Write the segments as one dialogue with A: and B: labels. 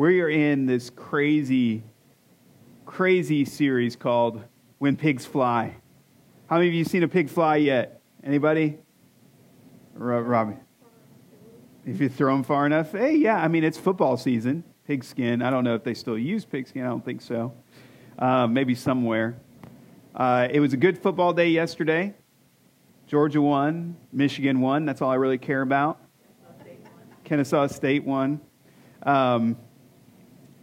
A: We are in this crazy, crazy series called When Pigs Fly. How many of you seen a pig fly yet? Anybody? Robbie. If you throw them far enough, hey, yeah, I mean, it's football season. Pigskin. I don't know if they still use pigskin. I don't think so. Uh, maybe somewhere. Uh, it was a good football day yesterday. Georgia won. Michigan won. That's all I really care about. Kennesaw State won. Um,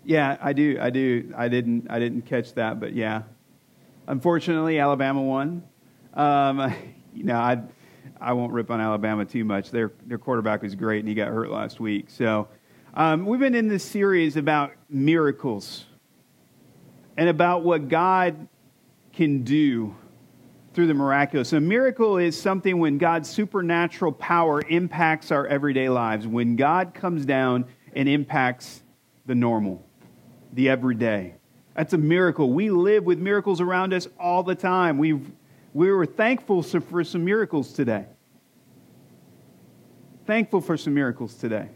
A: yeah, I do. I do. I didn't. I didn't catch that, but yeah. Unfortunately, Alabama won. Um, you know, I I won't rip on Alabama too much. Their their quarterback was great, and he got hurt last week. So um, we've been in this series about miracles and about what God can do through the miraculous. A miracle is something when God's supernatural power impacts our everyday lives, when God comes down and impacts the normal, the everyday. That's a miracle. We live with miracles around us all the time. we we were thankful for some miracles today. Thankful for some miracles today.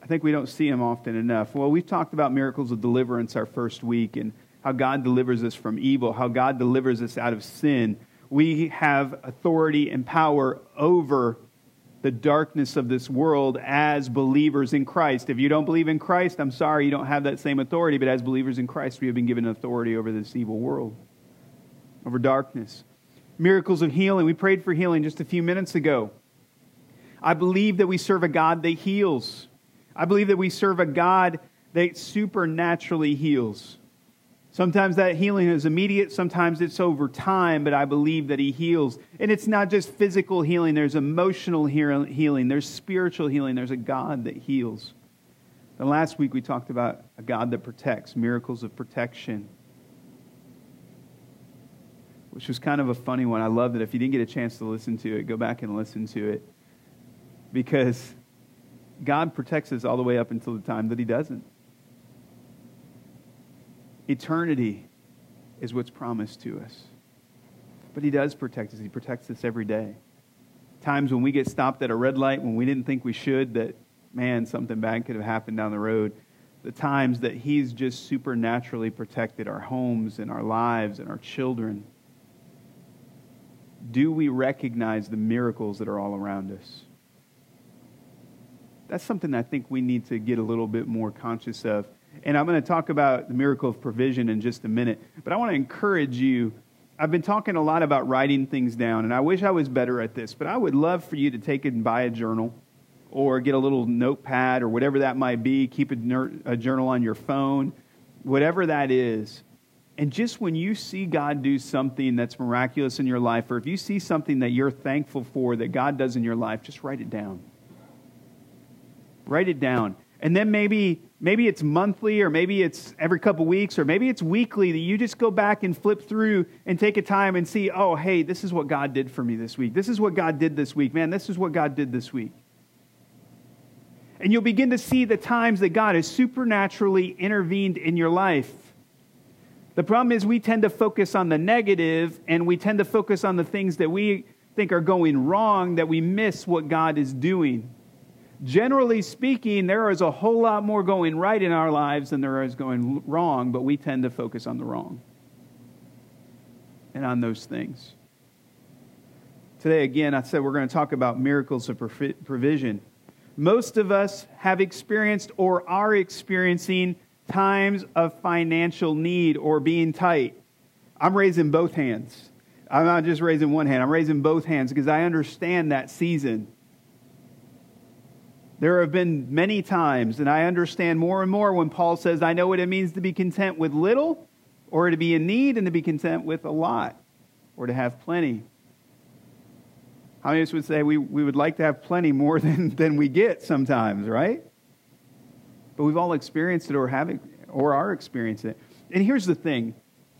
A: I think we don't see them often enough. Well, we've talked about miracles of deliverance our first week and how God delivers us from evil, how God delivers us out of sin. We have authority and power over the darkness of this world as believers in Christ. If you don't believe in Christ, I'm sorry, you don't have that same authority, but as believers in Christ, we have been given authority over this evil world, over darkness. Miracles of healing. We prayed for healing just a few minutes ago. I believe that we serve a God that heals. I believe that we serve a God that supernaturally heals. Sometimes that healing is immediate, sometimes it's over time, but I believe that He heals. And it's not just physical healing, there's emotional healing, there's spiritual healing, there's a God that heals. And last week we talked about a God that protects, miracles of protection, which was kind of a funny one. I love that If you didn't get a chance to listen to it, go back and listen to it. Because God protects us all the way up until the time that He doesn't. Eternity is what's promised to us. But He does protect us, He protects us every day. Times when we get stopped at a red light when we didn't think we should, that, man, something bad could have happened down the road. The times that He's just supernaturally protected our homes and our lives and our children. Do we recognize the miracles that are all around us? that's something I think we need to get a little bit more conscious of. And I'm going to talk about the miracle of provision in just a minute. But I want to encourage you. I've been talking a lot about writing things down, and I wish I was better at this, but I would love for you to take it and buy a journal or get a little notepad or whatever that might be. Keep a, a journal on your phone, whatever that is. And just when you see God do something that's miraculous in your life, or if you see something that you're thankful for that God does in your life, just write it down. Write it down. And then maybe maybe it's monthly or maybe it's every couple weeks or maybe it's weekly that you just go back and flip through and take a time and see, "Oh, hey, this is what God did for me this week. This is what God did this week. Man, this is what God did this week." And you'll begin to see the times that God has supernaturally intervened in your life. The problem is we tend to focus on the negative and we tend to focus on the things that we think are going wrong that we miss what God is doing generally speaking, there is a whole lot more going right in our lives than there is going wrong, but we tend to focus on the wrong and on those things. Today, again, I said we're going to talk about miracles of provision. Most of us have experienced or are experiencing times of financial need or being tight. I'm raising both hands. I'm not just raising one hand, I'm raising both hands because I understand that season. There have been many times, and I understand more and more when Paul says, I know what it means to be content with little, or to be in need, and to be content with a lot, or to have plenty. How many of us would say we, we would like to have plenty more than, than we get sometimes, right? But we've all experienced it or, have, or are experiencing it. And here's the thing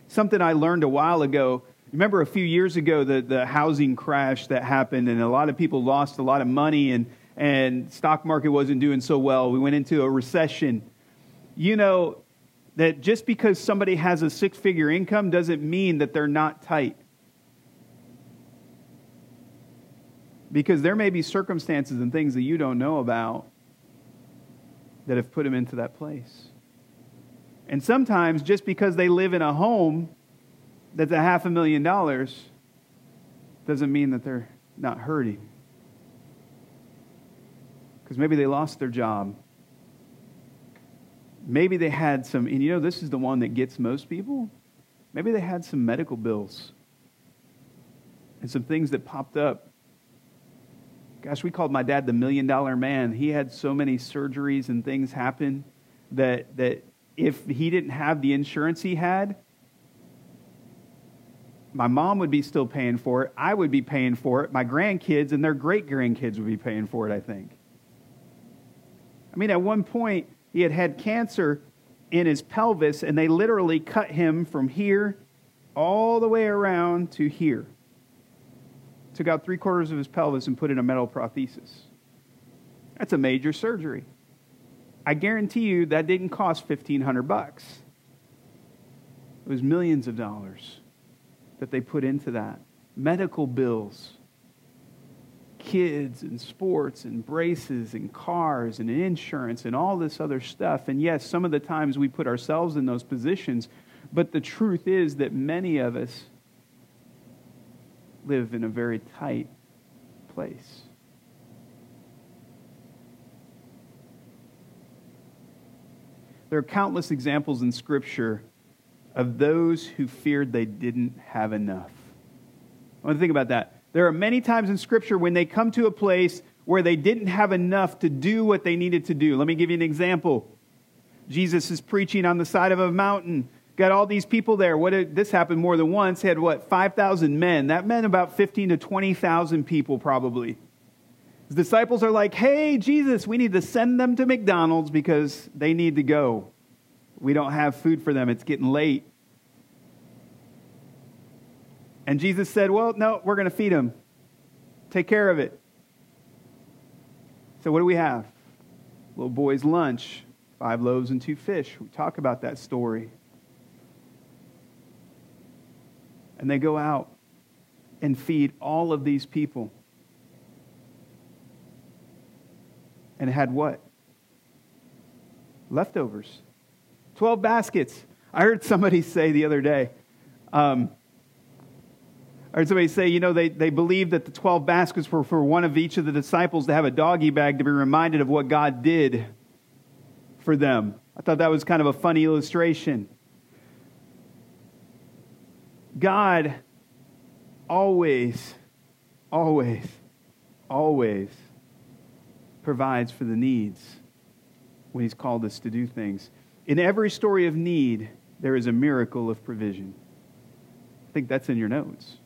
A: something I learned a while ago. Remember a few years ago, the, the housing crash that happened, and a lot of people lost a lot of money, and and stock market wasn't doing so well. We went into a recession. You know that just because somebody has a six figure income doesn't mean that they're not tight. Because there may be circumstances and things that you don't know about that have put them into that place. And sometimes, just because they live in a home that's a half a million dollars, doesn't mean that they're not hurting. Because maybe they lost their job. Maybe they had some, and you know, this is the one that gets most people. Maybe they had some medical bills and some things that popped up. Gosh, we called my dad the million dollar man. He had so many surgeries and things happen that, that if he didn't have the insurance he had, my mom would be still paying for it. I would be paying for it. My grandkids and their great grandkids would be paying for it, I think. I mean, at one point, he had had cancer in his pelvis, and they literally cut him from here all the way around to here. Took out three quarters of his pelvis and put in a metal prosthesis. That's a major surgery. I guarantee you that didn't cost 1500 bucks. It was millions of dollars that they put into that. Medical bills, kids and sports and braces and cars and insurance and all this other stuff. And yes, some of the times we put ourselves in those positions, but the truth is that many of us live in a very tight place. There are countless examples in Scripture of those who feared they didn't have enough. I want to think about that. There are many times in Scripture when they come to a place where they didn't have enough to do what they needed to do. Let me give you an example. Jesus is preaching on the side of a mountain. Got all these people there. What did, this happened more than once. Had what 5,000 men. That meant about 15 to 20,000 people probably. His disciples are like, hey, Jesus, we need to send them to McDonald's because they need to go. We don't have food for them. It's getting late. And Jesus said, well, no, we're going to feed them. Take care of it. So, what do we have? Little boy's lunch, five loaves and two fish. We talk about that story. And they go out and feed all of these people. and had what? Leftovers. 12 baskets. I heard somebody say the other day, um, Heard somebody say, you know, they, they believed that the 12 baskets were for one of each of the disciples to have a doggy bag to be reminded of what God did for them. I thought that was kind of a funny illustration. God always, always, always provides for the needs when He's called us to do things. In every story of need, there is a miracle of provision. I think that's in your notes.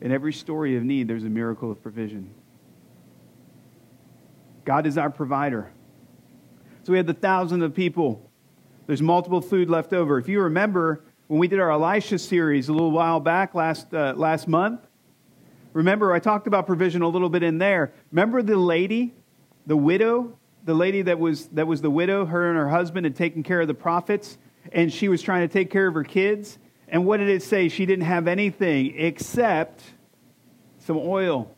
A: In every story of need, there's a miracle of provision. God is our provider. So we had the thousand of people. There's multiple food left over. If you remember, when we did our Elisha series a little while back last, uh, last month, remember I talked about provision a little bit in there. Remember the lady the widow, the lady that was, that was the widow, her and her husband had taken care of the prophets, and she was trying to take care of her kids. And what did it say? She didn't have anything except some oil.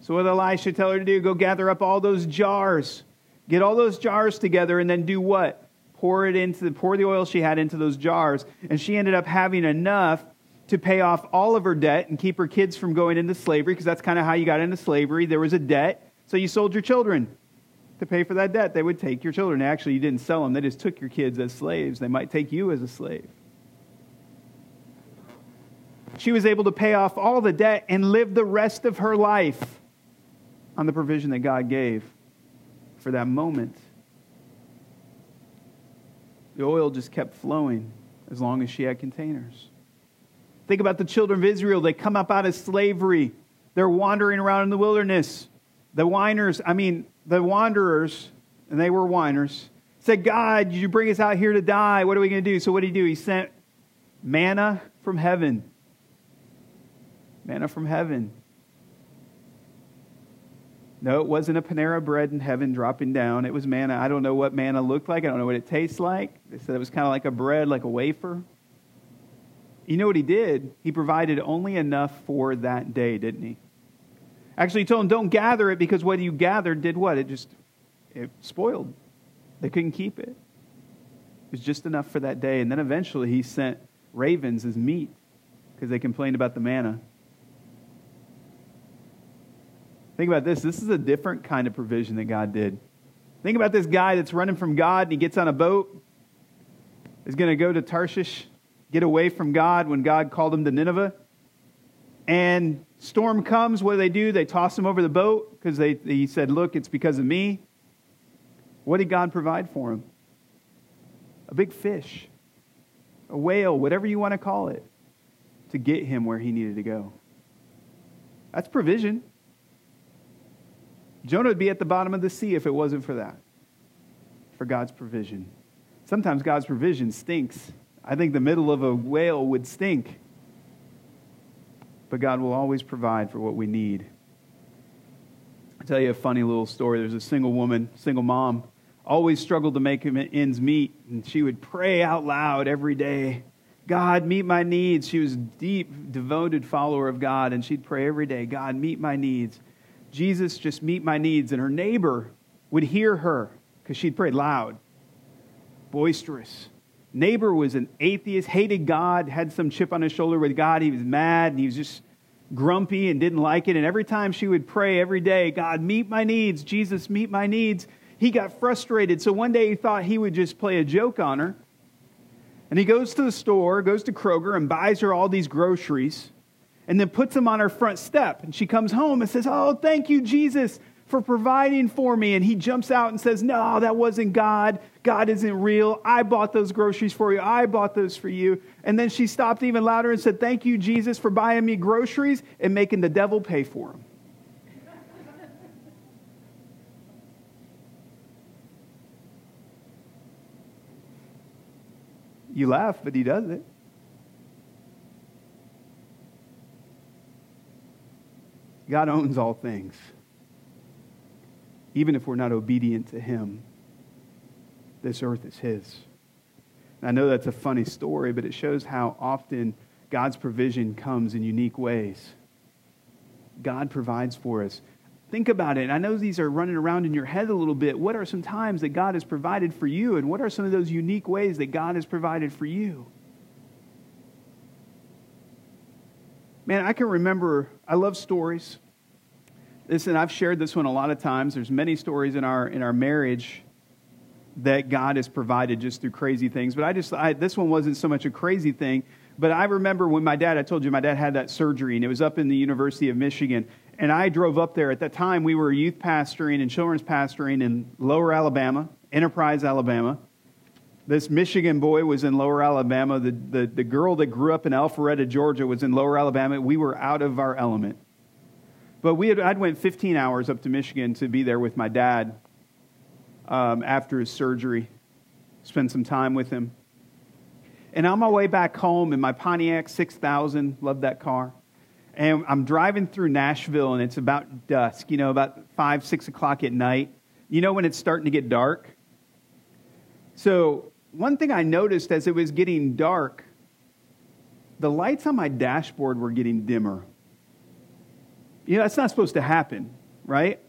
A: So what Elisha tell her to do? Go gather up all those jars. Get all those jars together and then do what? Pour it into the, pour the oil she had into those jars. And she ended up having enough to pay off all of her debt and keep her kids from going into slavery, because that's kind of how you got into slavery. There was a debt. So you sold your children to pay for that debt. They would take your children. Actually, you didn't sell them, they just took your kids as slaves. They might take you as a slave. She was able to pay off all the debt and live the rest of her life on the provision that God gave for that moment. The oil just kept flowing as long as she had containers. Think about the children of Israel. They come up out of slavery. They're wandering around in the wilderness. The whiners, I mean, the wanderers, and they were whiners, said, God, did you bring us out here to die. What are we going to do? So what did he do? He sent manna from heaven. Manna from heaven. No, it wasn't a Panera bread in heaven dropping down. It was manna. I don't know what manna looked like. I don't know what it tastes like. They said it was kind of like a bread, like a wafer. You know what he did? He provided only enough for that day, didn't he? Actually, he told them, don't gather it because what you gathered did what? It just it spoiled. They couldn't keep it. It was just enough for that day. And then eventually he sent ravens as meat because they complained about the manna. Think about this. This is a different kind of provision that God did. Think about this guy that's running from God and he gets on a boat, is going to go to Tarshish, get away from God when God called him to Nineveh. And storm comes, what do they do? They toss him over the boat because they, he said, Look, it's because of me. What did God provide for him? A big fish, a whale, whatever you want to call it, to get him where he needed to go. That's provision. Jonah would be at the bottom of the sea if it wasn't for that, for God's provision. Sometimes God's provision stinks. I think the middle of a whale would stink. But God will always provide for what we need. I'll tell you a funny little story. There's a single woman, single mom, always struggled to make ends meet, and she would pray out loud every day. God, meet my needs. She was a deep, devoted follower of God, and she'd pray every day, God, meet my needs. Jesus, just meet my needs. And her neighbor would hear her because she'd prayed loud, boisterous. Neighbor was an atheist, hated God, had some chip on his shoulder with God. He was mad and he was just grumpy and didn't like it. And every time she would pray every day, God, meet my needs, Jesus, meet my needs, he got frustrated. So one day he thought he would just play a joke on her. And he goes to the store, goes to Kroger, and buys her all these groceries and then puts them on her front step. And she comes home and says, Oh, thank you, Jesus, for providing for me. And he jumps out and says, No, that wasn't God. God isn't real. I bought those groceries for you. I bought those for you. And then she stopped even louder and said, Thank you, Jesus, for buying me groceries and making the devil pay for them. you laugh, but he does it. God owns all things, even if we're not obedient to Him. This earth is His. And I know that's a funny story, but it shows how often God's provision comes in unique ways. God provides for us. Think about it. I know these are running around in your head a little bit. What are some times that God has provided for you, and what are some of those unique ways that God has provided for you? Man, I can remember, I love stories. Listen, I've shared this one a lot of times. There's many stories in our, in our marriage that God has provided just through crazy things. But I just, I, this one wasn't so much a crazy thing. But I remember when my dad, I told you my dad had that surgery, and it was up in the University of Michigan. And I drove up there. At that time, we were youth pastoring and children's pastoring in lower Alabama, Enterprise, Alabama. This Michigan boy was in lower Alabama. The, the, the girl that grew up in Alpharetta, Georgia, was in lower Alabama. We were out of our element. But we had, I'd went 15 hours up to Michigan to be there with my dad um, after his surgery, spend some time with him. And on my way back home in my Pontiac 6000, love that car. And I'm driving through Nashville, and it's about dusk, you know, about 5, 6 o'clock at night. You know when it's starting to get dark? So one thing I noticed as it was getting dark, the lights on my dashboard were getting dimmer. You know, that's not supposed to happen, right?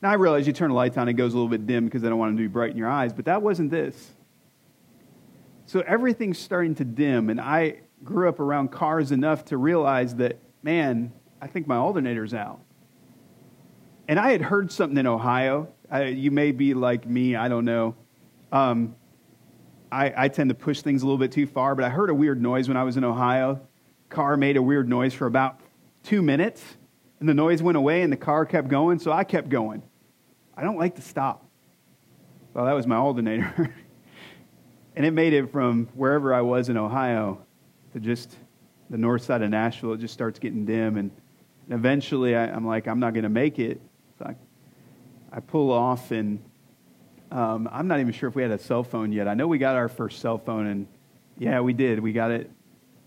A: Now I realize you turn the lights on, it goes a little bit dim because I don't want them to be bright in your eyes, but that wasn't this. So everything's starting to dim, and I grew up around cars enough to realize that, man, I think my alternator's out. And I had heard something in Ohio. I, you may be like me, I don't know. Um, I, I tend to push things a little bit too far, but I heard a weird noise when I was in Ohio. Car made a weird noise for about two minutes, and the noise went away, and the car kept going, so I kept going. I don't like to stop. Well, that was my alternator. and it made it from wherever I was in Ohio to just the north side of Nashville. It just starts getting dim, and, and eventually I, am like, I'm not going to make it. So I, I pull off and um, I'm not even sure if we had a cell phone yet. I know we got our first cell phone, and yeah, we did. We got it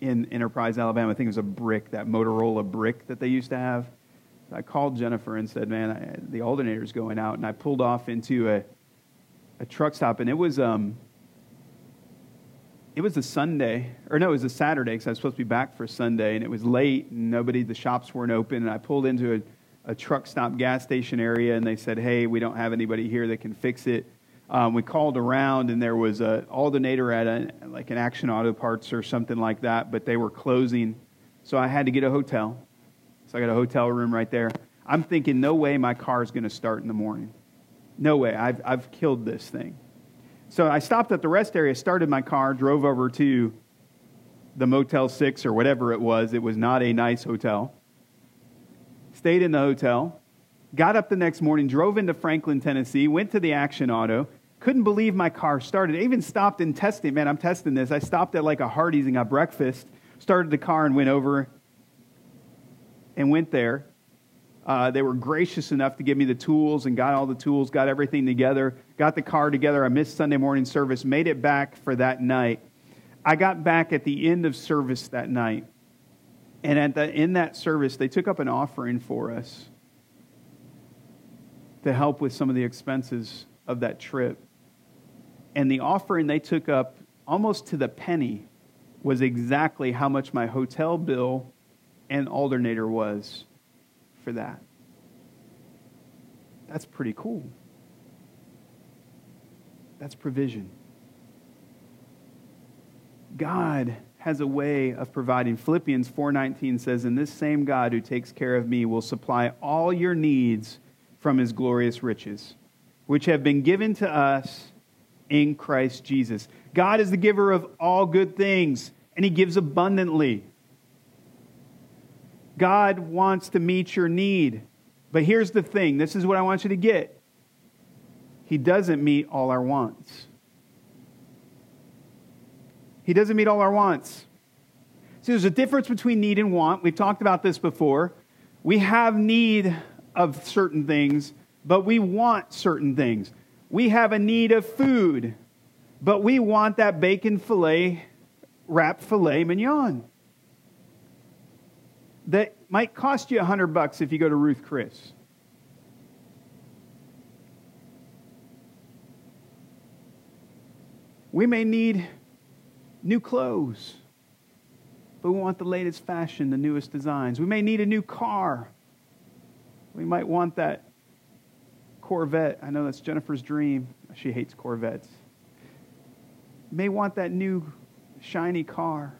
A: in Enterprise, Alabama. I think it was a brick, that Motorola brick that they used to have. I called Jennifer and said, "Man, I, the alternator's going out," and I pulled off into a a truck stop, and it was um it was a Sunday, or no, it was a Saturday because I was supposed to be back for Sunday, and it was late, and nobody, the shops weren't open, and I pulled into a, a truck stop gas station area, and they said, "Hey, we don't have anybody here that can fix it." Um, we called around, and there was an alternator at a, like an Action Auto Parts or something like that, but they were closing. So I had to get a hotel. So I got a hotel room right there. I'm thinking, no way my car is going to start in the morning. No way. I've, I've killed this thing. So I stopped at the rest area, started my car, drove over to the Motel 6 or whatever it was. It was not a nice hotel. Stayed in the hotel. Got up the next morning, drove into Franklin, Tennessee, went to the Action Auto. Couldn't believe my car started. I even stopped and tested. Man, I'm testing this. I stopped at like a Hardee's and got breakfast, started the car and went over and went there. Uh, they were gracious enough to give me the tools and got all the tools, got everything together, got the car together. I missed Sunday morning service, made it back for that night. I got back at the end of service that night. And at the, in that service, they took up an offering for us to help with some of the expenses of that trip. And the offering they took up almost to the penny was exactly how much my hotel bill and alternator was for that. That's pretty cool. That's provision. God has a way of providing. Philippians 4:19 says, "And this same God who takes care of me will supply all your needs from his glorious riches, which have been given to us in Christ Jesus. God is the giver of all good things, and he gives abundantly. God wants to meet your need. But here's the thing this is what I want you to get He doesn't meet all our wants. He doesn't meet all our wants. See, there's a difference between need and want. We've talked about this before. We have need of certain things, but we want certain things. We have a need of food, but we want that bacon filet, wrapped filet mignon. That might cost you a hundred bucks if you go to Ruth Chris. We may need new clothes, but we want the latest fashion, the newest designs. We may need a new car, we might want that Corvette. I know that's Jennifer's dream. She hates Corvettes. May want that new shiny car.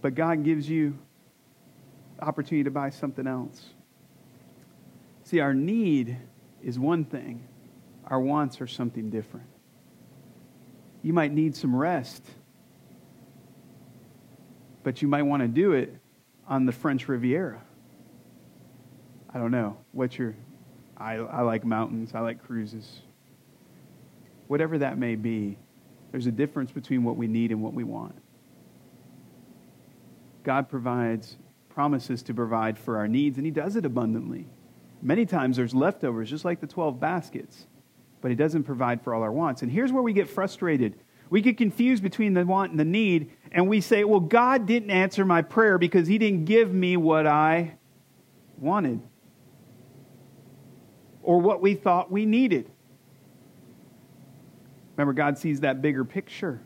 A: But God gives you opportunity to buy something else. See, our need is one thing, our wants are something different. You might need some rest, but you might want to do it on the French Riviera. I don't know. What's your. I, I like mountains, I like cruises. Whatever that may be, there's a difference between what we need and what we want. God provides, promises to provide for our needs, and He does it abundantly. Many times there's leftovers, just like the 12 baskets, but He doesn't provide for all our wants. And here's where we get frustrated. We get confused between the want and the need, and we say, well, God didn't answer my prayer because He didn't give me what I wanted or what we thought we needed. Remember, God sees that bigger picture.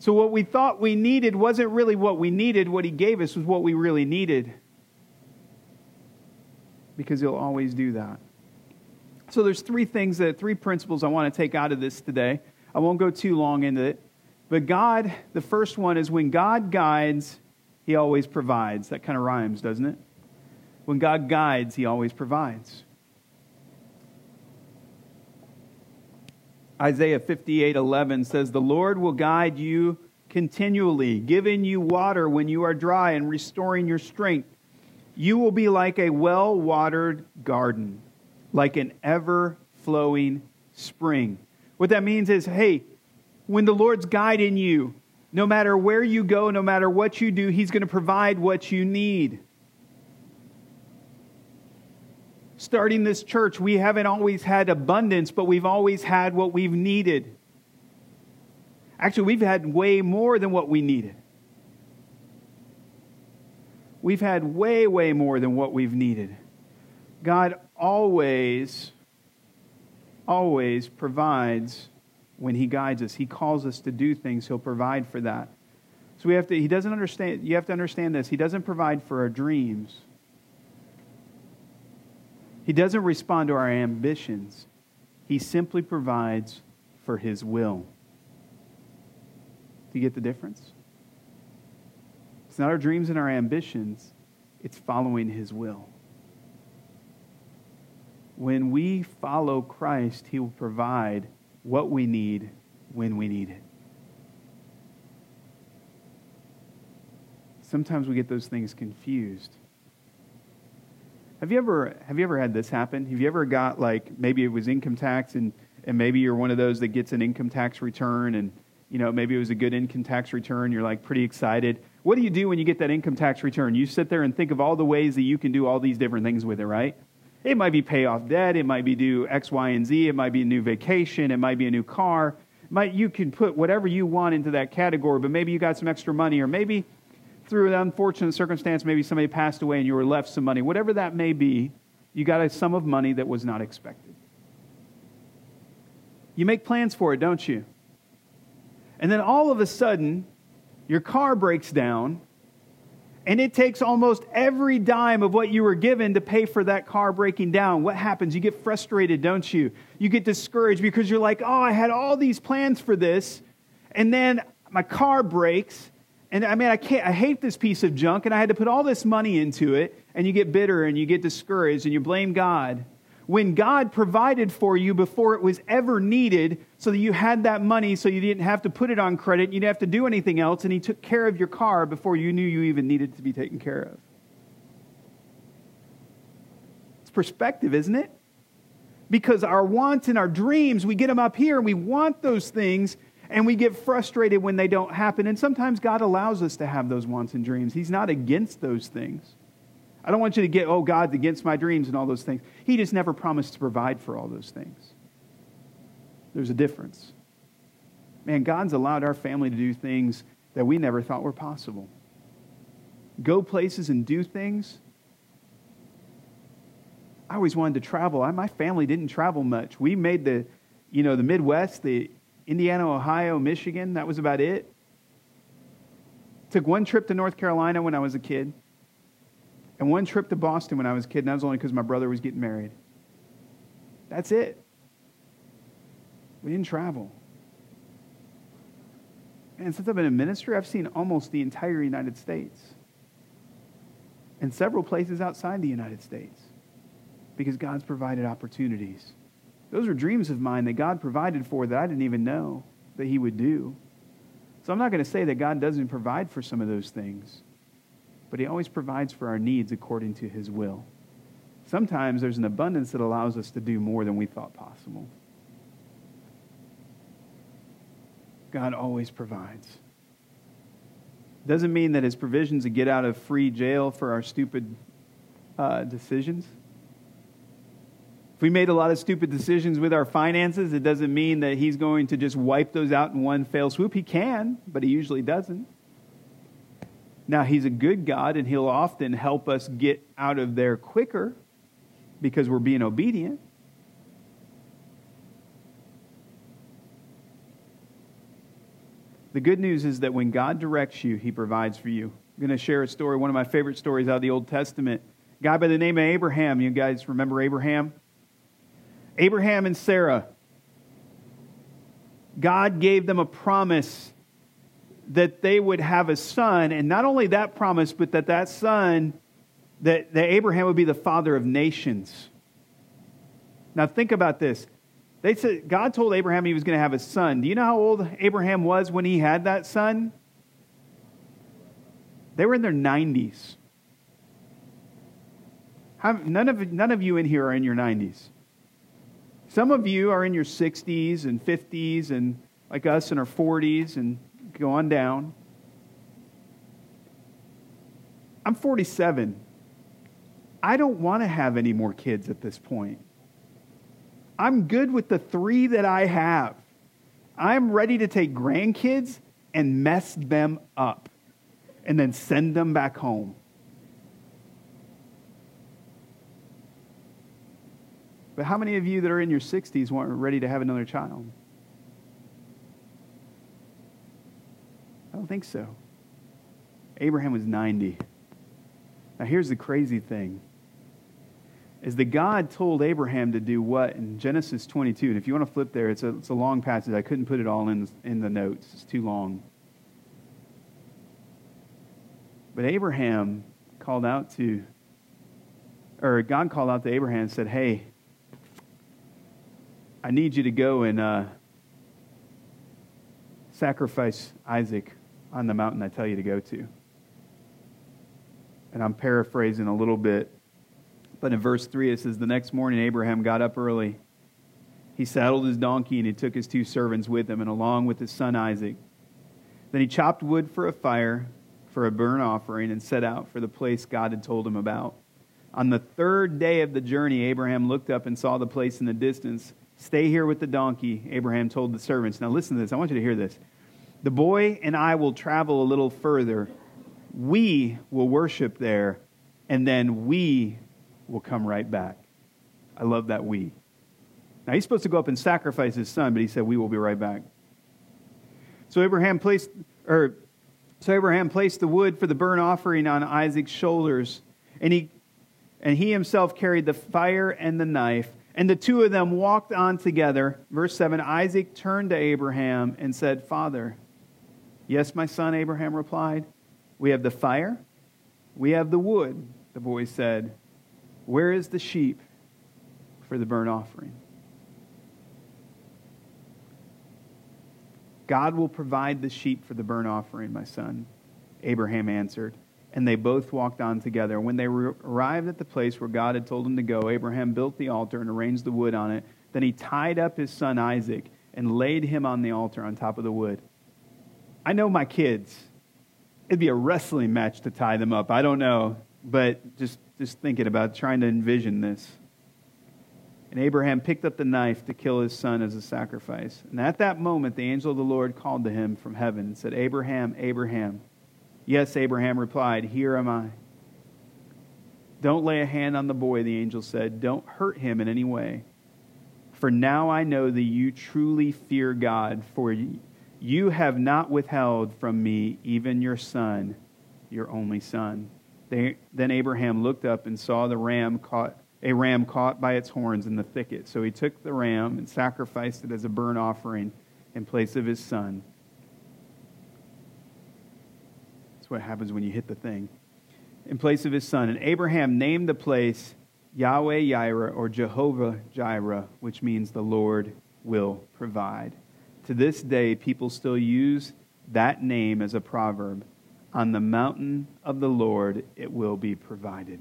A: So, what we thought we needed wasn't really what we needed. What He gave us was what we really needed. Because He'll always do that. So, there's three things that, three principles I want to take out of this today. I won't go too long into it. But God, the first one is when God guides, He always provides. That kind of rhymes, doesn't it? When God guides, He always provides. Isaiah 58 11 says, The Lord will guide you continually, giving you water when you are dry and restoring your strength. You will be like a well watered garden, like an ever flowing spring. What that means is, hey, when the Lord's guiding you, no matter where you go, no matter what you do, He's going to provide what you need. starting this church, we haven't always had abundance, but we've always had what we've needed. Actually, we've had way more than what we needed. We've had way, way more than what we've needed. God always, always provides when He guides us. He calls us to do things, He'll provide for that. So we have to, He doesn't understand, you have to understand this. He doesn't provide for our dreams. He doesn't respond to our ambitions. He simply provides for his will. Do you get the difference? It's not our dreams and our ambitions, it's following his will. When we follow Christ, he will provide what we need when we need it. Sometimes we get those things confused. Have you ever have you ever had this happen? Have you ever got like maybe it was income tax and and maybe you're one of those that gets an income tax return and you know maybe it was a good income tax return you're like pretty excited what do you do when you get that income tax return you sit there and think of all the ways that you can do all these different things with it right it might be pay off debt. It might be do x y and z. It might be a new vacation. It might be a new car. Might you can put whatever you want into that category but maybe you got some extra money or maybe through an unfortunate circumstance maybe somebody passed away and you were left some money. Whatever that may be you got a sum of money that was not expected. You make plans for it, don't you? And then all of a sudden, your car breaks down, and it takes almost every dime of what you were given to pay for that car breaking down. What happens? You get frustrated, don't you? You get discouraged because you're like, oh, I had all these plans for this, and then my car breaks. And I mean, I can't, I hate this piece of junk, and I had to put all this money into it, and you get bitter and you get discouraged and you blame God when God provided for you before it was ever needed so that you had that money so you didn't have to put it on credit, you didn't have to do anything else, and He took care of your car before you knew you even needed to be taken care of. It's perspective, isn't it? Because our wants and our dreams, we get them up here and we want those things and we get frustrated when they don't happen. And sometimes God allows us to have those wants and dreams. He's not against those things. I don't want you to get, oh, God's against my dreams and all those things. He just never promised to provide for all those things. There's a difference. Man, God's allowed our family to do things that we never thought were possible. Go places and do things. I always wanted to travel. I, my family didn't travel much. We made the, you know, the Midwest, the Indiana, Ohio, Michigan. That was about it. Took one trip to North Carolina when I was a kid. And one trip to Boston when I was a kid, and that was only because my brother was getting married. That's it. We didn't travel. And since I've been in ministry, I've seen almost the entire United States and several places outside the United States because God's provided opportunities. Those are dreams of mine that God provided for that I didn't even know that He would do. So I'm not going to say that God doesn't provide for some of those things but He always provides for our needs according to His will. Sometimes there's an abundance that allows us to do more than we thought possible. God always provides. Doesn't mean that His provisions to get out of free jail for our stupid uh, decisions. If we made a lot of stupid decisions with our finances, it doesn't mean that He's going to just wipe those out in one fell swoop. He can, but He usually doesn't. Now, He's a good God, and He'll often help us get out of there quicker because we're being obedient. The good news is that when God directs you, He provides for you. I'm going to share a story, one of my favorite stories out of the Old Testament. A guy by the name of Abraham. You guys remember Abraham? Abraham and Sarah. God gave them a promise that they would have a son, and not only that promise, but that that son, that, that Abraham would be the father of nations. Now think about this. They said God told Abraham he was going to have a son. Do you know how old Abraham was when he had that son? They were in their 90s. How, none, of, none of you in here are in your 90s. Some of you are in your 60s and 50s, and like us in our 40s, and go on down. I'm 47. I don't want to have any more kids at this point. I'm good with the three that I have. I'm ready to take grandkids and mess them up and then send them back home. But how many of you that are in your 60s weren't ready to have another child? I don't think so. Abraham was 90. Now, here's the crazy thing is that God told Abraham to do what in Genesis 22. And if you want to flip there, it's a, it's a long passage. I couldn't put it all in, in the notes, it's too long. But Abraham called out to, or God called out to Abraham and said, Hey, I need you to go and uh, sacrifice Isaac on the mountain I tell you to go to. And I'm paraphrasing a little bit. But in verse 3, it says, The next morning, Abraham got up early. He saddled his donkey and he took his two servants with him, and along with his son Isaac. Then he chopped wood for a fire, for a burnt offering, and set out for the place God had told him about. On the third day of the journey, Abraham looked up and saw the place in the distance. Stay here with the donkey, Abraham told the servants. Now listen to this. I want you to hear this. The boy and I will travel a little further. We will worship there, and then we will come right back. I love that we. Now he's supposed to go up and sacrifice his son, but he said, We will be right back. So Abraham placed or so Abraham placed the wood for the burnt offering on Isaac's shoulders, and he and he himself carried the fire and the knife. And the two of them walked on together. Verse 7 Isaac turned to Abraham and said, Father, Yes, my son, Abraham replied. We have the fire, we have the wood, the boy said. Where is the sheep for the burnt offering? God will provide the sheep for the burnt offering, my son, Abraham answered. And they both walked on together. When they arrived at the place where God had told them to go, Abraham built the altar and arranged the wood on it. Then he tied up his son Isaac and laid him on the altar on top of the wood. I know my kids. It'd be a wrestling match to tie them up. I don't know, but just just thinking about trying to envision this. And Abraham picked up the knife to kill his son as a sacrifice. And at that moment, the angel of the Lord called to him from heaven and said, Abraham, Abraham. Yes, Abraham replied, Here am I. Don't lay a hand on the boy, the angel said. Don't hurt him in any way. For now I know that you truly fear God, for you have not withheld from me even your son, your only son. They, then Abraham looked up and saw the ram caught, a ram caught by its horns in the thicket. So he took the ram and sacrificed it as a burnt offering in place of his son. That's what happens when you hit the thing. In place of his son. And Abraham named the place Yahweh Jireh or Jehovah Jireh, which means the Lord will provide. To this day, people still use that name as a proverb on the mountain of the Lord it will be provided.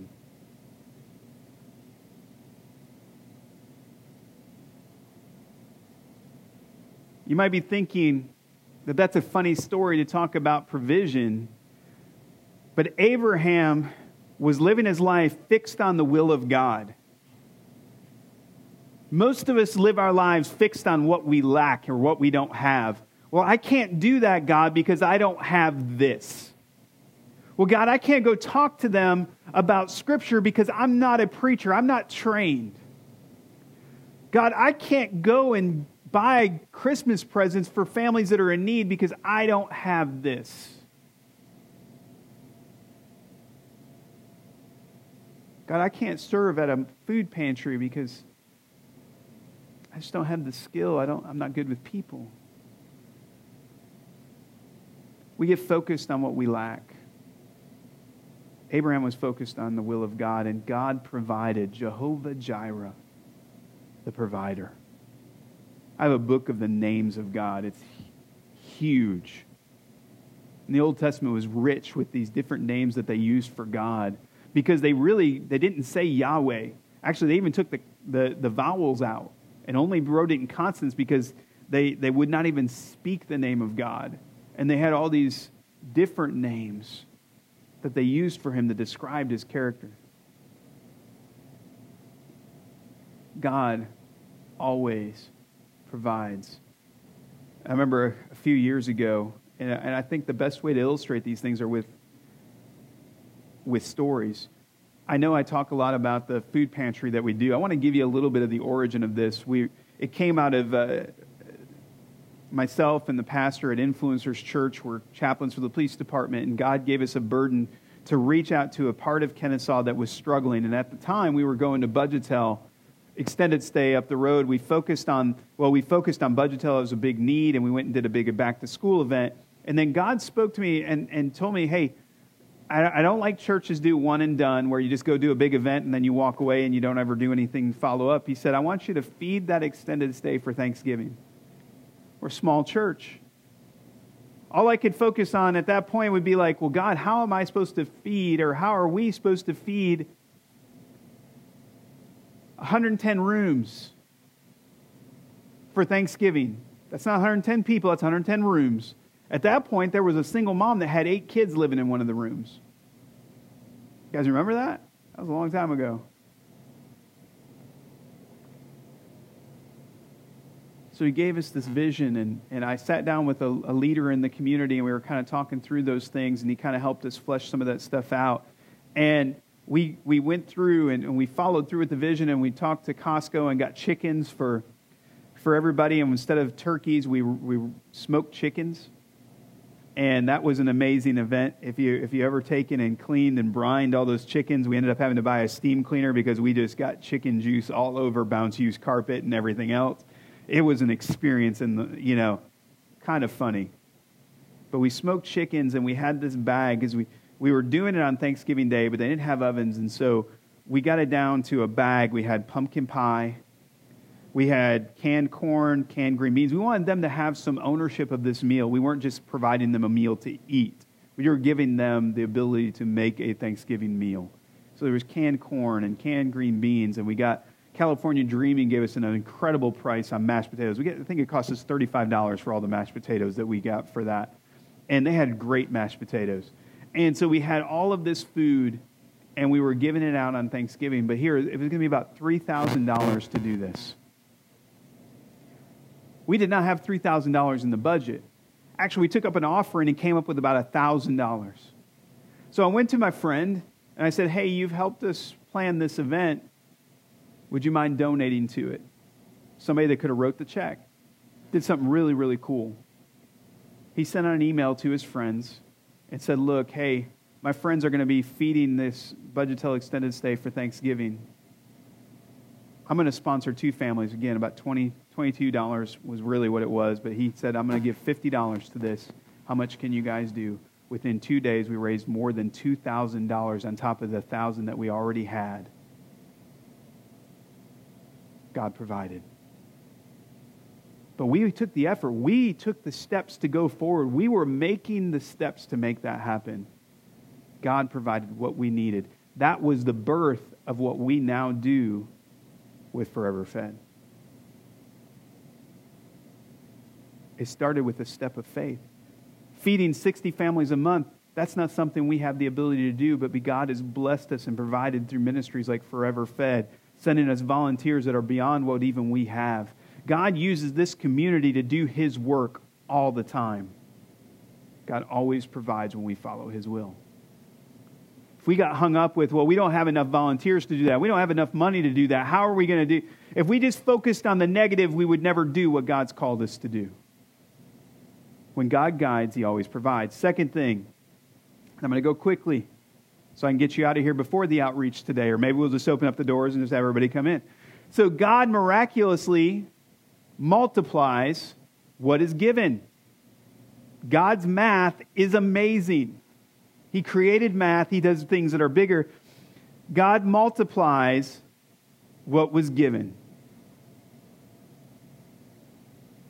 A: You might be thinking that that's a funny story to talk about provision, but Abraham was living his life fixed on the will of God. Most of us live our lives fixed on what we lack or what we don't have. Well, I can't do that, God, because I don't have this. Well, God, I can't go talk to them about Scripture because I'm not a preacher, I'm not trained. God, I can't go and buy Christmas presents for families that are in need because I don't have this. God, I can't serve at a food pantry because I just don't have the skill. I don't, I'm not good with people. We get focused on what we lack. Abraham was focused on the will of God, and God provided Jehovah Jireh, the provider. I have a book of the names of God. It's huge. And the Old Testament was rich with these different names that they used for God because they really they didn't say Yahweh. Actually, they even took the, the, the vowels out and only wrote it in consonants because they, they would not even speak the name of God. And they had all these different names that they used for him that described his character. God always provides. I remember a few years ago, and I think the best way to illustrate these things are with, with stories. I know I talk a lot about the food pantry that we do. I want to give you a little bit of the origin of this. We, it came out of uh, myself and the pastor at Influencers Church were chaplains for the police department, and God gave us a burden to reach out to a part of Kennesaw that was struggling. And at the time, we were going to Budgetel, extended stay up the road. We focused on, well, we focused on Budgetel as a big need, and we went and did a big back to school event. And then God spoke to me and, and told me, hey, I, don't like churches do one and done where you just go do a big event and then you walk away and you don't ever do anything follow up. He said, I want you to feed that extended stay for Thanksgiving. We're small church. All I could focus on at that point would be like, well, God, how am I supposed to feed or how are we supposed to feed 110 rooms for Thanksgiving? That's not 110 people, that's 110 rooms. At that point, there was a single mom that had eight kids living in one of the rooms. You guys remember that? That was a long time ago. So he gave us this vision, and, and I sat down with a, a leader in the community, and we were kind of talking through those things, and he kind of helped us flesh some of that stuff out. And we, we went through and, and we followed through with the vision, and we talked to Costco and got chickens for, for everybody. And instead of turkeys, we, we smoked chickens and that was an amazing event. If you if you ever taken and cleaned and brined all those chickens, we ended up having to buy a steam cleaner because we just got chicken juice all over BounceU's carpet and everything else. It was an experience, and you know, kind of funny. But we smoked chickens, and we had this bag because we we were doing it on Thanksgiving Day, but they didn't have ovens, and so we got it down to a bag. We had pumpkin pie, we had canned corn, canned green beans. We wanted them to have some ownership of this meal. We weren't just providing them a meal to eat, we were giving them the ability to make a Thanksgiving meal. So there was canned corn and canned green beans, and we got California Dreaming gave us an incredible price on mashed potatoes. We get, I think it cost us $35 for all the mashed potatoes that we got for that. And they had great mashed potatoes. And so we had all of this food, and we were giving it out on Thanksgiving. But here, it was going to be about $3,000 to do this. We did not have $3,000 in the budget. Actually, we took up an offering and came up with about $1,000. So I went to my friend and I said, Hey, you've helped us plan this event. Would you mind donating to it? Somebody that could have wrote the check. Did something really, really cool. He sent out an email to his friends and said, Look, hey, my friends are going to be feeding this Budgetel extended stay for Thanksgiving. I'm going to sponsor two families. Again, about 20, $22 was really what it was, but he said, I'm going to give $50 to this. How much can you guys do? Within two days, we raised more than $2,000 on top of the 1000 that we already had. God provided. But we took the effort. We took the steps to go forward. We were making the steps to make that happen. God provided what we needed. That was the birth of what we now do with Forever Fed. It started with a step of faith. Feeding 60 families a month, that's not something we have the ability to do, but God has blessed us and provided through ministries like Forever Fed, sending us volunteers that are beyond what even we have. God uses this community to do His work all the time. God always provides when we follow His will. If we got hung up with, well, we don't have enough volunteers to do that, we don't have enough money to do that, how are we going to do? If we just focused on the negative, we would never do what God's called us to do. When God guides, He always provides. Second thing, I'm going to go quickly so I can get you out of here before the outreach today, or maybe we'll just open up the doors and just have everybody come in. So God miraculously multiplies what is given. God's math is amazing. He created math, He does things that are bigger. God multiplies what was given.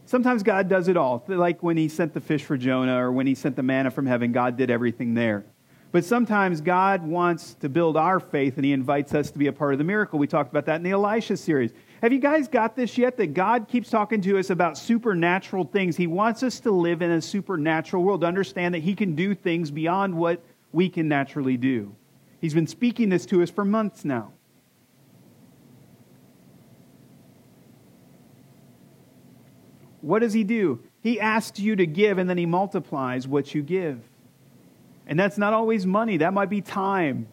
A: Sometimes God does it all, like when He sent the fish for Jonah or when He sent the manna from heaven, God did everything there. But sometimes God wants to build our faith and He invites us to be a part of the miracle. We talked about that in the Elisha series. Have you guys got this yet? That God keeps talking to us about supernatural things. He wants us to live in a supernatural world, to understand that He can do things beyond what we can naturally do. He's been speaking this to us for months now. What does he do? He asks you to give and then he multiplies what you give. And that's not always money, that might be time,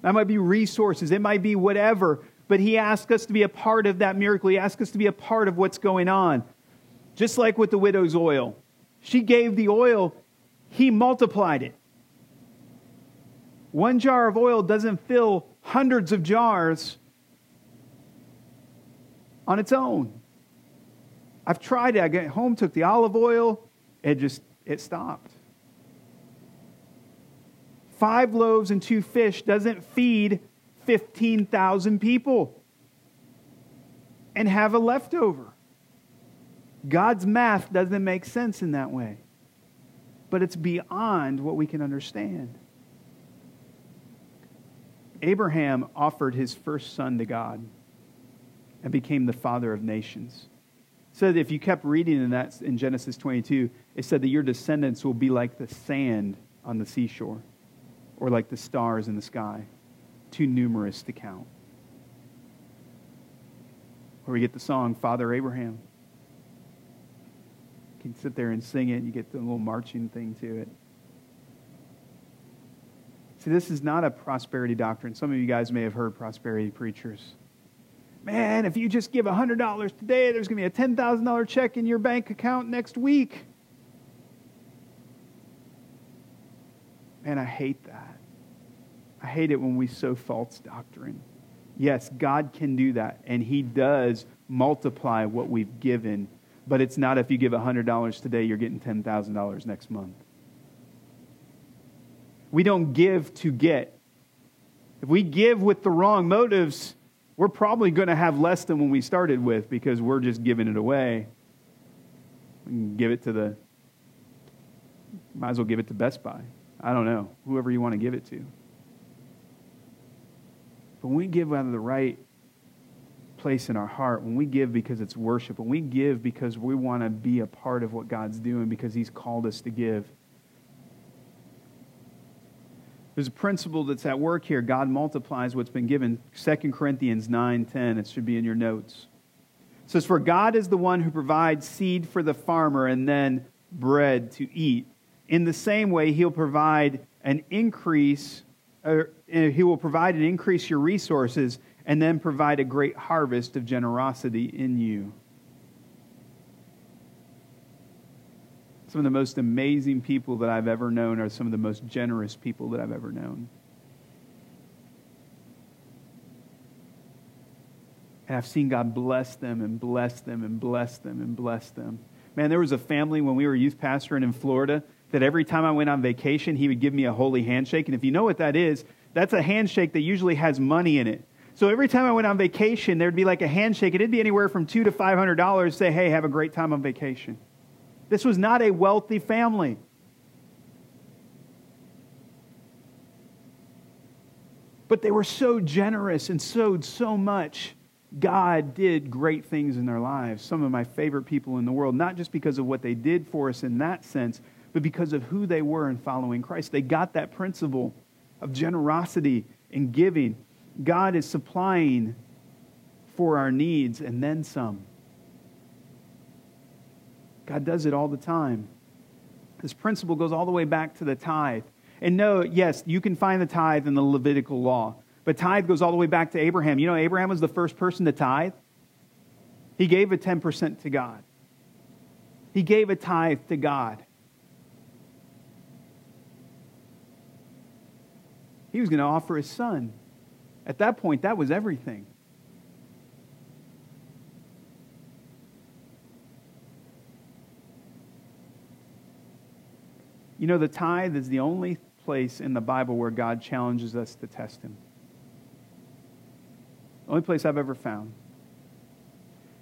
A: that might be resources, it might be whatever. But he asks us to be a part of that miracle. He asks us to be a part of what's going on. Just like with the widow's oil. She gave the oil, he multiplied it. One jar of oil doesn't fill hundreds of jars on its own. I've tried it. I got home, took the olive oil, it just it stopped. Five loaves and two fish doesn't feed 15,000 people and have a leftover. God's math doesn't make sense in that way, but it's beyond what we can understand. Abraham offered his first son to God and became the father of nations. That if you kept reading in that in Genesis 22, it said that your descendants will be like the sand on the seashore or like the stars in the sky, too numerous to count. Where we get the song Father Abraham. You can sit there and sing it, and you get the little marching thing to it. See, this is not a prosperity doctrine. Some of you guys may have heard prosperity preachers. Man, if you just give $100 today, there's going to be a $10,000 check in your bank account next week. Man, I hate that. I hate it when we sow false doctrine. Yes, God can do that, and He does multiply what we've given, but it's not if you give $100 today, you're getting $10,000 next month. We don't give to get. If we give with the wrong motives, we're probably going to have less than when we started with because we're just giving it away. We can give it to the, might as well give it to Best Buy. I don't know, whoever you want to give it to. But when we give out of the right place in our heart, when we give because it's worship, when we give because we want to be a part of what God's doing because He's called us to give, there's a principle that's at work here. God multiplies what's been given. 2 Corinthians 9:10. It should be in your notes. It says, For God is the one who provides seed for the farmer and then bread to eat. In the same way, he'll provide an increase, or uh, he will provide and increase your resources and then provide a great harvest of generosity in you. Some of the most amazing people that I've ever known are some of the most generous people that I've ever known. And I've seen God bless them and bless them and bless them and bless them. Man, there was a family when we were youth pastoring in Florida that every time I went on vacation, he would give me a holy handshake. And if you know what that is, that's a handshake that usually has money in it. So every time I went on vacation, there'd be like a handshake. It'd be anywhere from two to five hundred dollars. Say, hey, have a great time on vacation. This was not a wealthy family. But they were so generous and sowed so much. God did great things in their lives. Some of my favorite people in the world, not just because of what they did for us in that sense, but because of who they were in following Christ. They got that principle of generosity and giving. God is supplying for our needs and then some. God does it all the time. This principle goes all the way back to the tithe. And no, yes, you can find the tithe in the Levitical law, but tithe goes all the way back to Abraham. You know, Abraham was the first person to tithe. He gave a 10% to God. He gave a tithe to God. He was going to offer his son. At that point, that was everything. You know, the tithe is the only place in the Bible where God challenges us to test Him. Only place I've ever found.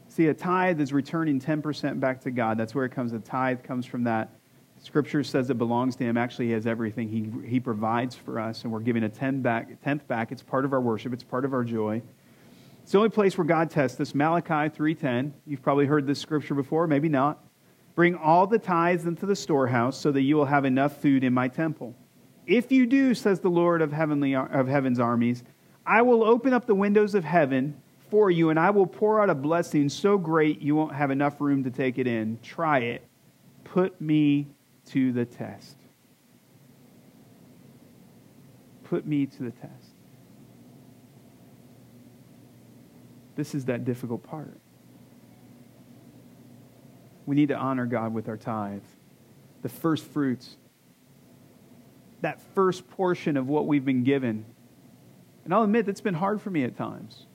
A: See, a tithe is returning 10% back to God. That's where it comes. The tithe comes from that. Scripture says it belongs to Him. Actually, He has everything. He, he provides for us, and we're giving a tenth back, tenth back. It's part of our worship. It's part of our joy. It's the only place where God tests us. Malachi 3.10. You've probably heard this scripture before, maybe not. Bring all the tithes into the storehouse so that you will have enough food in my temple. If you do, says the Lord of, heavenly, of heaven's armies, I will open up the windows of heaven for you, and I will pour out a blessing so great you won't have enough room to take it in. Try it. Put me to the test. Put me to the test. This is that difficult part we need to honor God with our tithe, the first fruits. that first portion of what we've been given. And I'll admit that's been hard for me at times.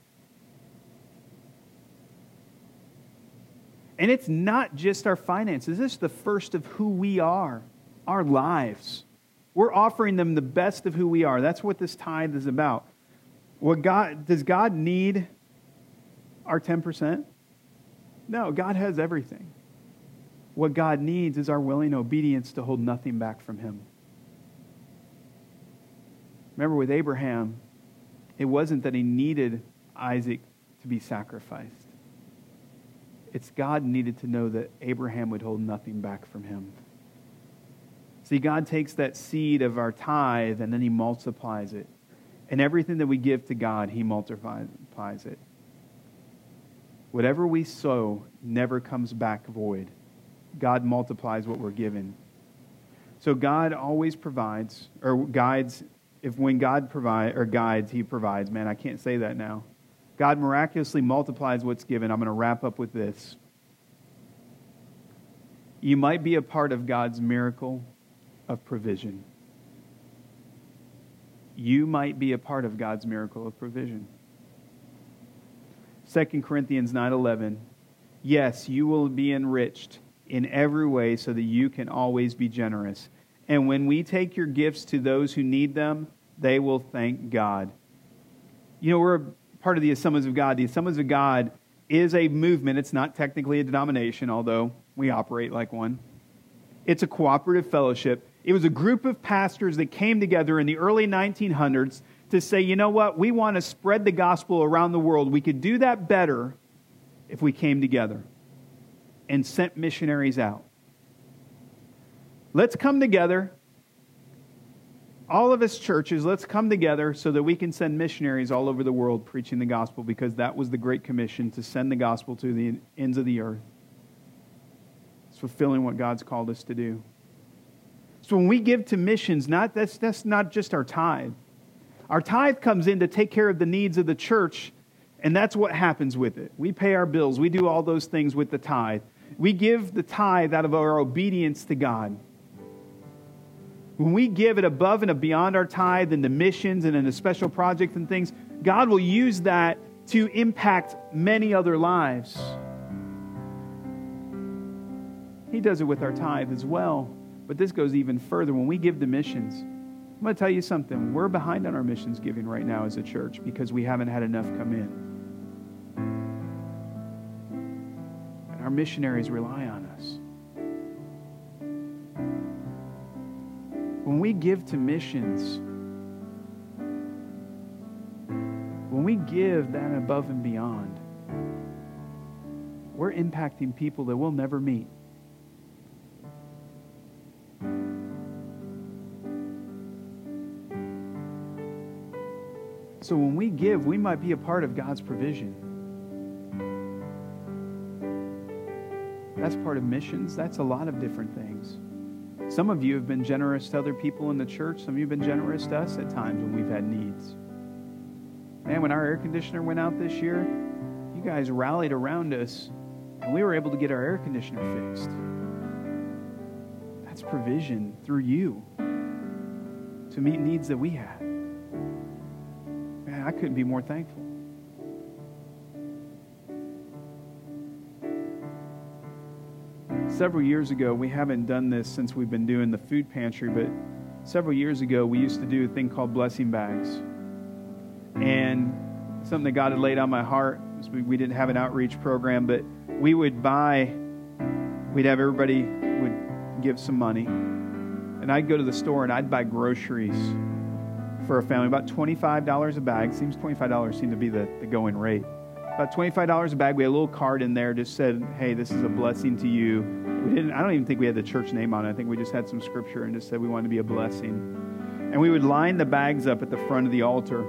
A: And it's not just our finances, this is the first of who we are, our lives. We're offering them the best of who we are. That's what this tithe is about. What God, does God need our 10%? No, God has everything. What God needs is our willing obedience to hold nothing back from Him. Remember with Abraham, it wasn't that he needed Isaac to be sacrificed. It's God needed to know that Abraham would hold nothing back from him. See, God takes that seed of our tithe and then he multiplies it. And everything that we give to God, he multiplies it. Whatever we sow never comes back void. God multiplies what we're given. So God always provides or guides if when God provides or guides, he provides. Man, I can't say that now. God miraculously multiplies what's given. I'm going to wrap up with this. You might be a part of God's miracle of provision. You might be a part of God's miracle of provision. 2 Corinthians 9:11 Yes, you will be enriched in every way so that you can always be generous. And when we take your gifts to those who need them, they will thank God. You know, we're a part of the Assemblies of God. The Assemblies of God is a movement. It's not technically a denomination, although we operate like one. It's a cooperative fellowship. It was a group of pastors that came together in the early 1900s to say, you know what, we want to spread the gospel around the world. We could do that better if we came together and sent missionaries out. Let's come together all of us churches, let's come together so that we can send missionaries all over the world preaching the gospel because that was the Great Commission to send the gospel to the ends of the earth. It's fulfilling what God's called us to do. So when we give to missions, not, that's, that's not just our tithe. Our tithe comes in to take care of the needs of the church, and that's what happens with it. We pay our bills, we do all those things with the tithe. We give the tithe out of our obedience to God. When we give it above and beyond our tithe into missions and into special projects and things, God will use that to impact many other lives. He does it with our tithe as well. But this goes even further. When we give to missions, I'm going to tell you something. We're behind on our missions giving right now as a church because we haven't had enough come in. Our missionaries rely on us. When we give to missions, when we give that above and beyond, we're impacting people that we'll never meet. So when we give, we might be a part of God's provision. That's part of missions. That's a lot of different things. Some of you have been generous to other people in the church. Some of you have been generous to us at times when we've had needs. Man, when our air conditioner went out this year, you guys rallied around us and we were able to get our air conditioner fixed. That's provision through you to meet needs that we had. Man, I couldn't be more thankful. Several years ago, we haven't done this since we've been doing the food pantry, but several years ago, we used to do a thing called blessing bags. And something that God had laid on my heart, we, we didn't have an outreach program, but we would buy, we'd have everybody would give some money. And I'd go to the store and I'd buy groceries for a family, about $25 a bag. Seems $25 seemed to be the, the going rate about $25 a bag. We had a little card in there just said, hey, this is a blessing to you. We didn't, I don't even think we had the church name on it. I think we just had some scripture and just said we wanted to be a blessing. And we would line the bags up at the front of the altar.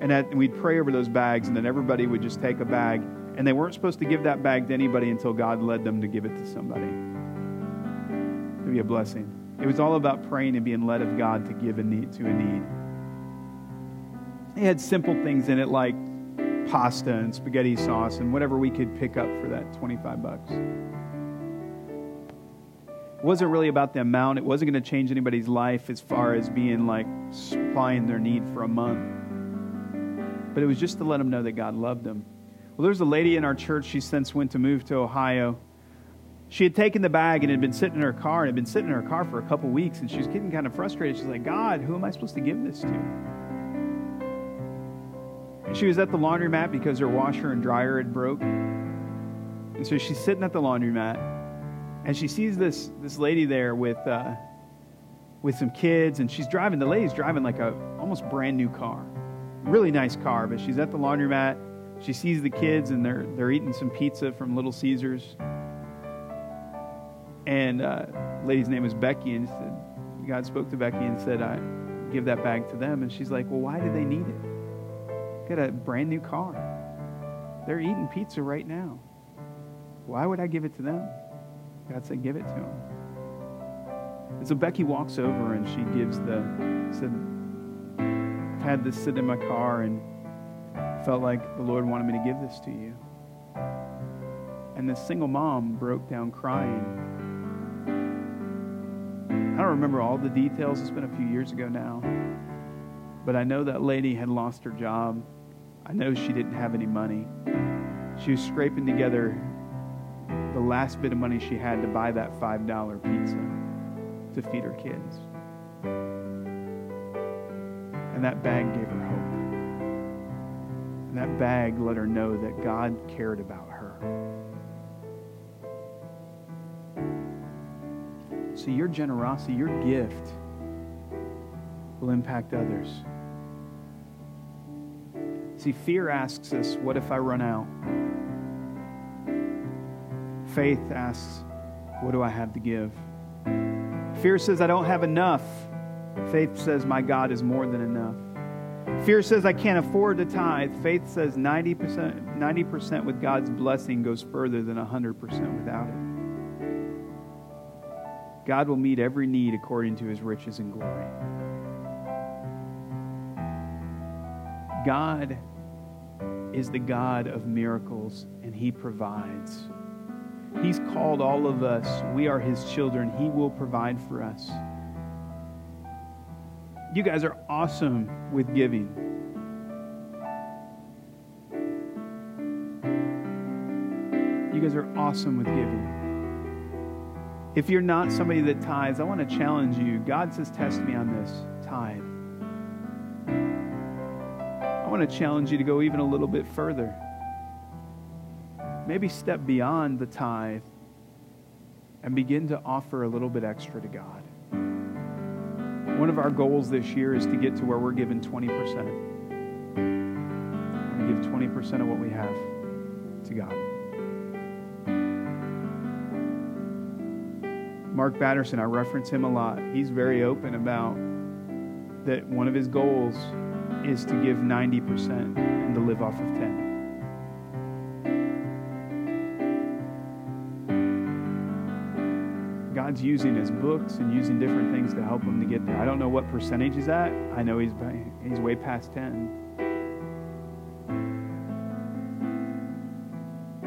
A: And, at, and we'd pray over those bags, and then everybody would just take a bag. And they weren't supposed to give that bag to anybody until God led them to give it to somebody. To be a blessing. It was all about praying and being led of God to give a need to a need. It had simple things in it like pasta and spaghetti sauce and whatever we could pick up for that 25 bucks. It wasn't really about the amount. It wasn't going to change anybody's life as far as being like supplying their need for a month. But it was just to let them know that God loved them. Well, there's a lady in our church. She since went to move to Ohio. She had taken the bag and had been sitting in her car and had been sitting in her car for a couple weeks. And she was getting kind of frustrated. She's like, God, who am I supposed to give this to? She was at the laundromat because her washer and dryer had broke. And so she's sitting at the laundromat and she sees this, this lady there with, uh, with some kids. And she's driving, the lady's driving like a almost brand new car. Really nice car, but she's at the laundromat. She sees the kids and they're, they're eating some pizza from Little Caesars. And uh, lady's name is Becky, and said, God spoke to Becky and said, "I give that bag to them." And she's like, "Well, why do they need it? Got a brand new car. They're eating pizza right now. Why would I give it to them?" God said, "Give it to them." And so Becky walks over and she gives the said, "I've had this sit in my car and felt like the Lord wanted me to give this to you." And this single mom broke down crying I don't remember all the details. It's been a few years ago now. But I know that lady had lost her job. I know she didn't have any money. She was scraping together the last bit of money she had to buy that $5 pizza to feed her kids. And that bag gave her hope. And that bag let her know that God cared about her. So your generosity, your gift will impact others. See, fear asks us, What if I run out? Faith asks, What do I have to give? Fear says, I don't have enough. Faith says, My God is more than enough. Fear says, I can't afford to tithe. Faith says, 90%, 90% with God's blessing goes further than 100% without it. God will meet every need according to his riches and glory. God is the God of miracles, and he provides. He's called all of us. We are his children. He will provide for us. You guys are awesome with giving. You guys are awesome with giving. If you're not somebody that tithes, I want to challenge you. God says, Test me on this. Tithe. Want to challenge you to go even a little bit further. Maybe step beyond the tithe and begin to offer a little bit extra to God. One of our goals this year is to get to where we're giving 20%. We give 20% of what we have to God. Mark Batterson, I reference him a lot. He's very open about that one of his goals is to give 90% and to live off of 10. God's using his books and using different things to help him to get there. I don't know what percentage he's at. I know he's he's way past 10.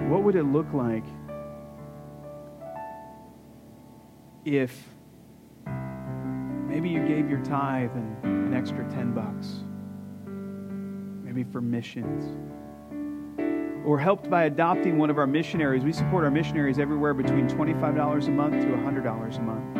A: What would it look like if maybe you gave your tithe and an extra 10 bucks, maybe for missions, or helped by adopting one of our missionaries. We support our missionaries everywhere between $25 a month to $100 a month.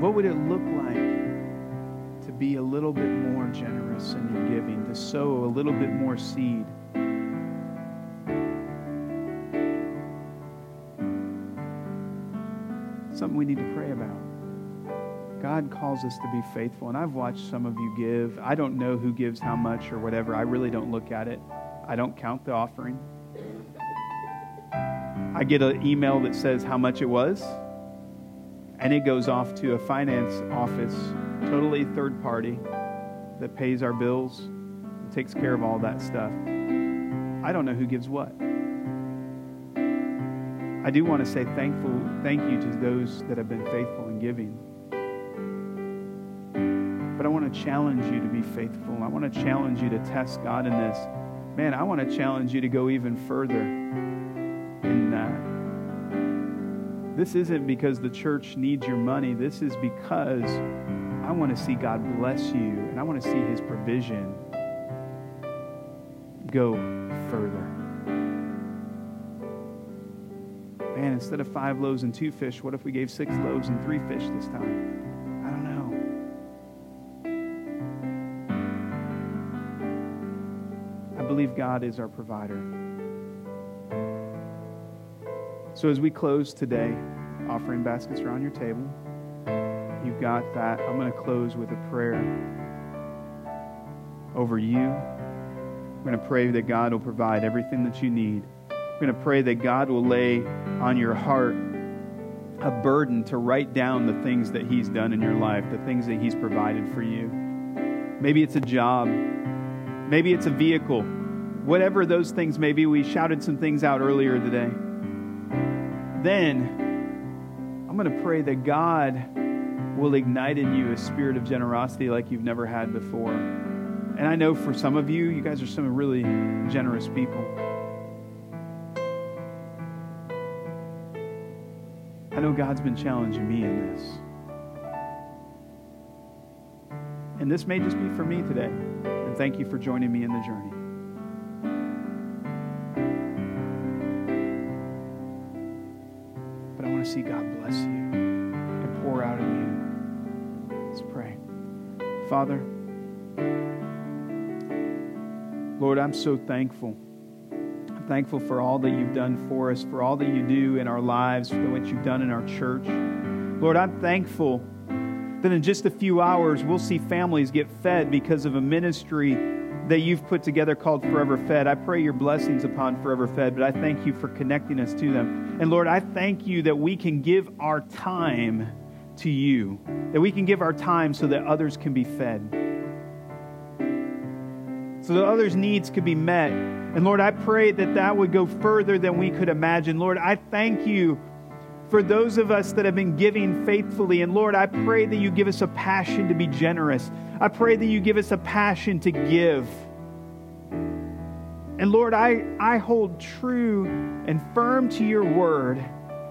A: What would it look like to be a little bit more generous in your giving, to sow a little bit more seed. Something we need to pray about. God calls us to be faithful, and I've watched some of you give. I don't know who gives how much or whatever. I really don't look at it. I don't count the offering. I get an email that says how much it was, and it goes off to a finance office totally third party that pays our bills and takes care of all that stuff. I don't know who gives what. I do want to say thankful, thank you to those that have been faithful in giving. But I want to challenge you to be faithful. I want to challenge you to test God in this. man, I want to challenge you to go even further in that. This isn't because the church needs your money. This is because I want to see God bless you and I want to see his provision go further. Man, instead of five loaves and two fish, what if we gave six loaves and three fish this time? I don't know. I believe God is our provider. So as we close today, offering baskets are on your table. You've got that. I'm going to close with a prayer over you I'm going to pray that God will provide everything that you need. Going to pray that God will lay on your heart a burden to write down the things that He's done in your life, the things that He's provided for you. Maybe it's a job, maybe it's a vehicle, whatever those things may be. We shouted some things out earlier today. Then I'm going to pray that God will ignite in you a spirit of generosity like you've never had before. And I know for some of you, you guys are some really generous people. Know God's been challenging me in this. And this may just be for me today. And thank you for joining me in the journey. But I want to see God bless you and pour out of you. Let's pray. Father, Lord, I'm so thankful. I'm thankful for all that you've done for us, for all that you do in our lives, for what you've done in our church. Lord, I'm thankful that in just a few hours we'll see families get fed because of a ministry that you've put together called Forever Fed. I pray your blessings upon Forever Fed, but I thank you for connecting us to them. And Lord, I thank you that we can give our time to you, that we can give our time so that others can be fed so that others' needs could be met. And Lord, I pray that that would go further than we could imagine. Lord, I thank you for those of us that have been giving faithfully. And Lord, I pray that you give us a passion to be generous. I pray that you give us a passion to give. And Lord, I, I hold true and firm to your word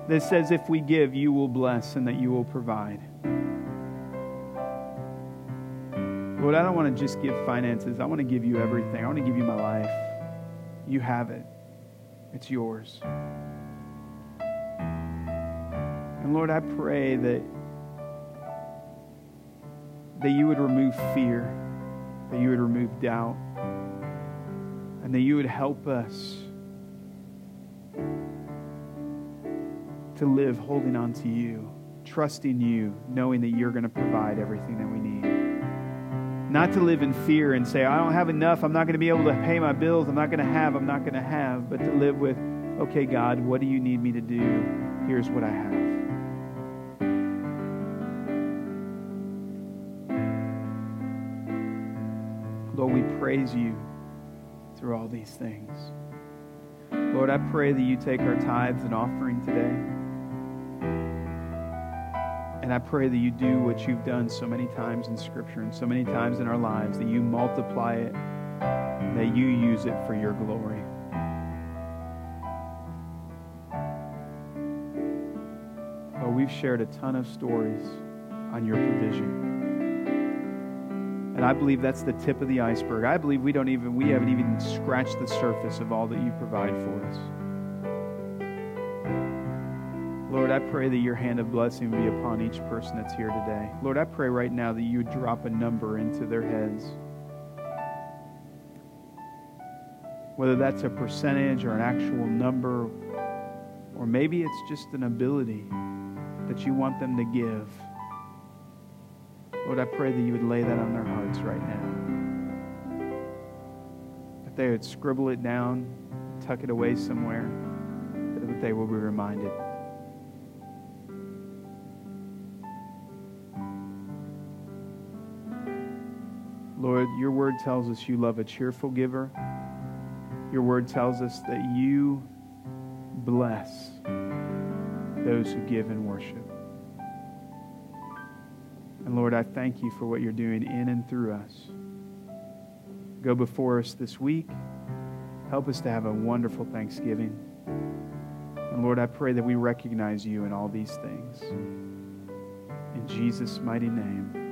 A: that says if we give, you will bless and that you will provide. Lord, I don't want to just give finances. I want to give you everything. I want to give you my life. You have it, it's yours. And Lord, I pray that, that you would remove fear, that you would remove doubt, and that you would help us to live holding on to you, trusting you, knowing that you're going to provide everything that we need. Not to live in fear and say, I don't have enough. I'm not going to be able to pay my bills. I'm not going to have. I'm not going to have. But to live with, okay, God, what do you need me to do? Here's what I have. Lord, we praise you through all these things. Lord, I pray that you take our tithes and offering today. And I pray that you do what you've done so many times in Scripture and so many times in our lives, that you multiply it, that you use it for your glory. Oh, we've shared a ton of stories on your provision. And I believe that's the tip of the iceberg. I believe we don't even we haven't even scratched the surface of all that you provide for us. Lord, I pray that your hand of blessing be upon each person that's here today. Lord, I pray right now that you would drop a number into their heads. Whether that's a percentage or an actual number, or maybe it's just an ability that you want them to give. Lord, I pray that you would lay that on their hearts right now. That they would scribble it down, tuck it away somewhere, that they will be reminded. Lord, your word tells us you love a cheerful giver. Your word tells us that you bless those who give and worship. And Lord, I thank you for what you're doing in and through us. Go before us this week. Help us to have a wonderful Thanksgiving. And Lord, I pray that we recognize you in all these things. In Jesus' mighty name.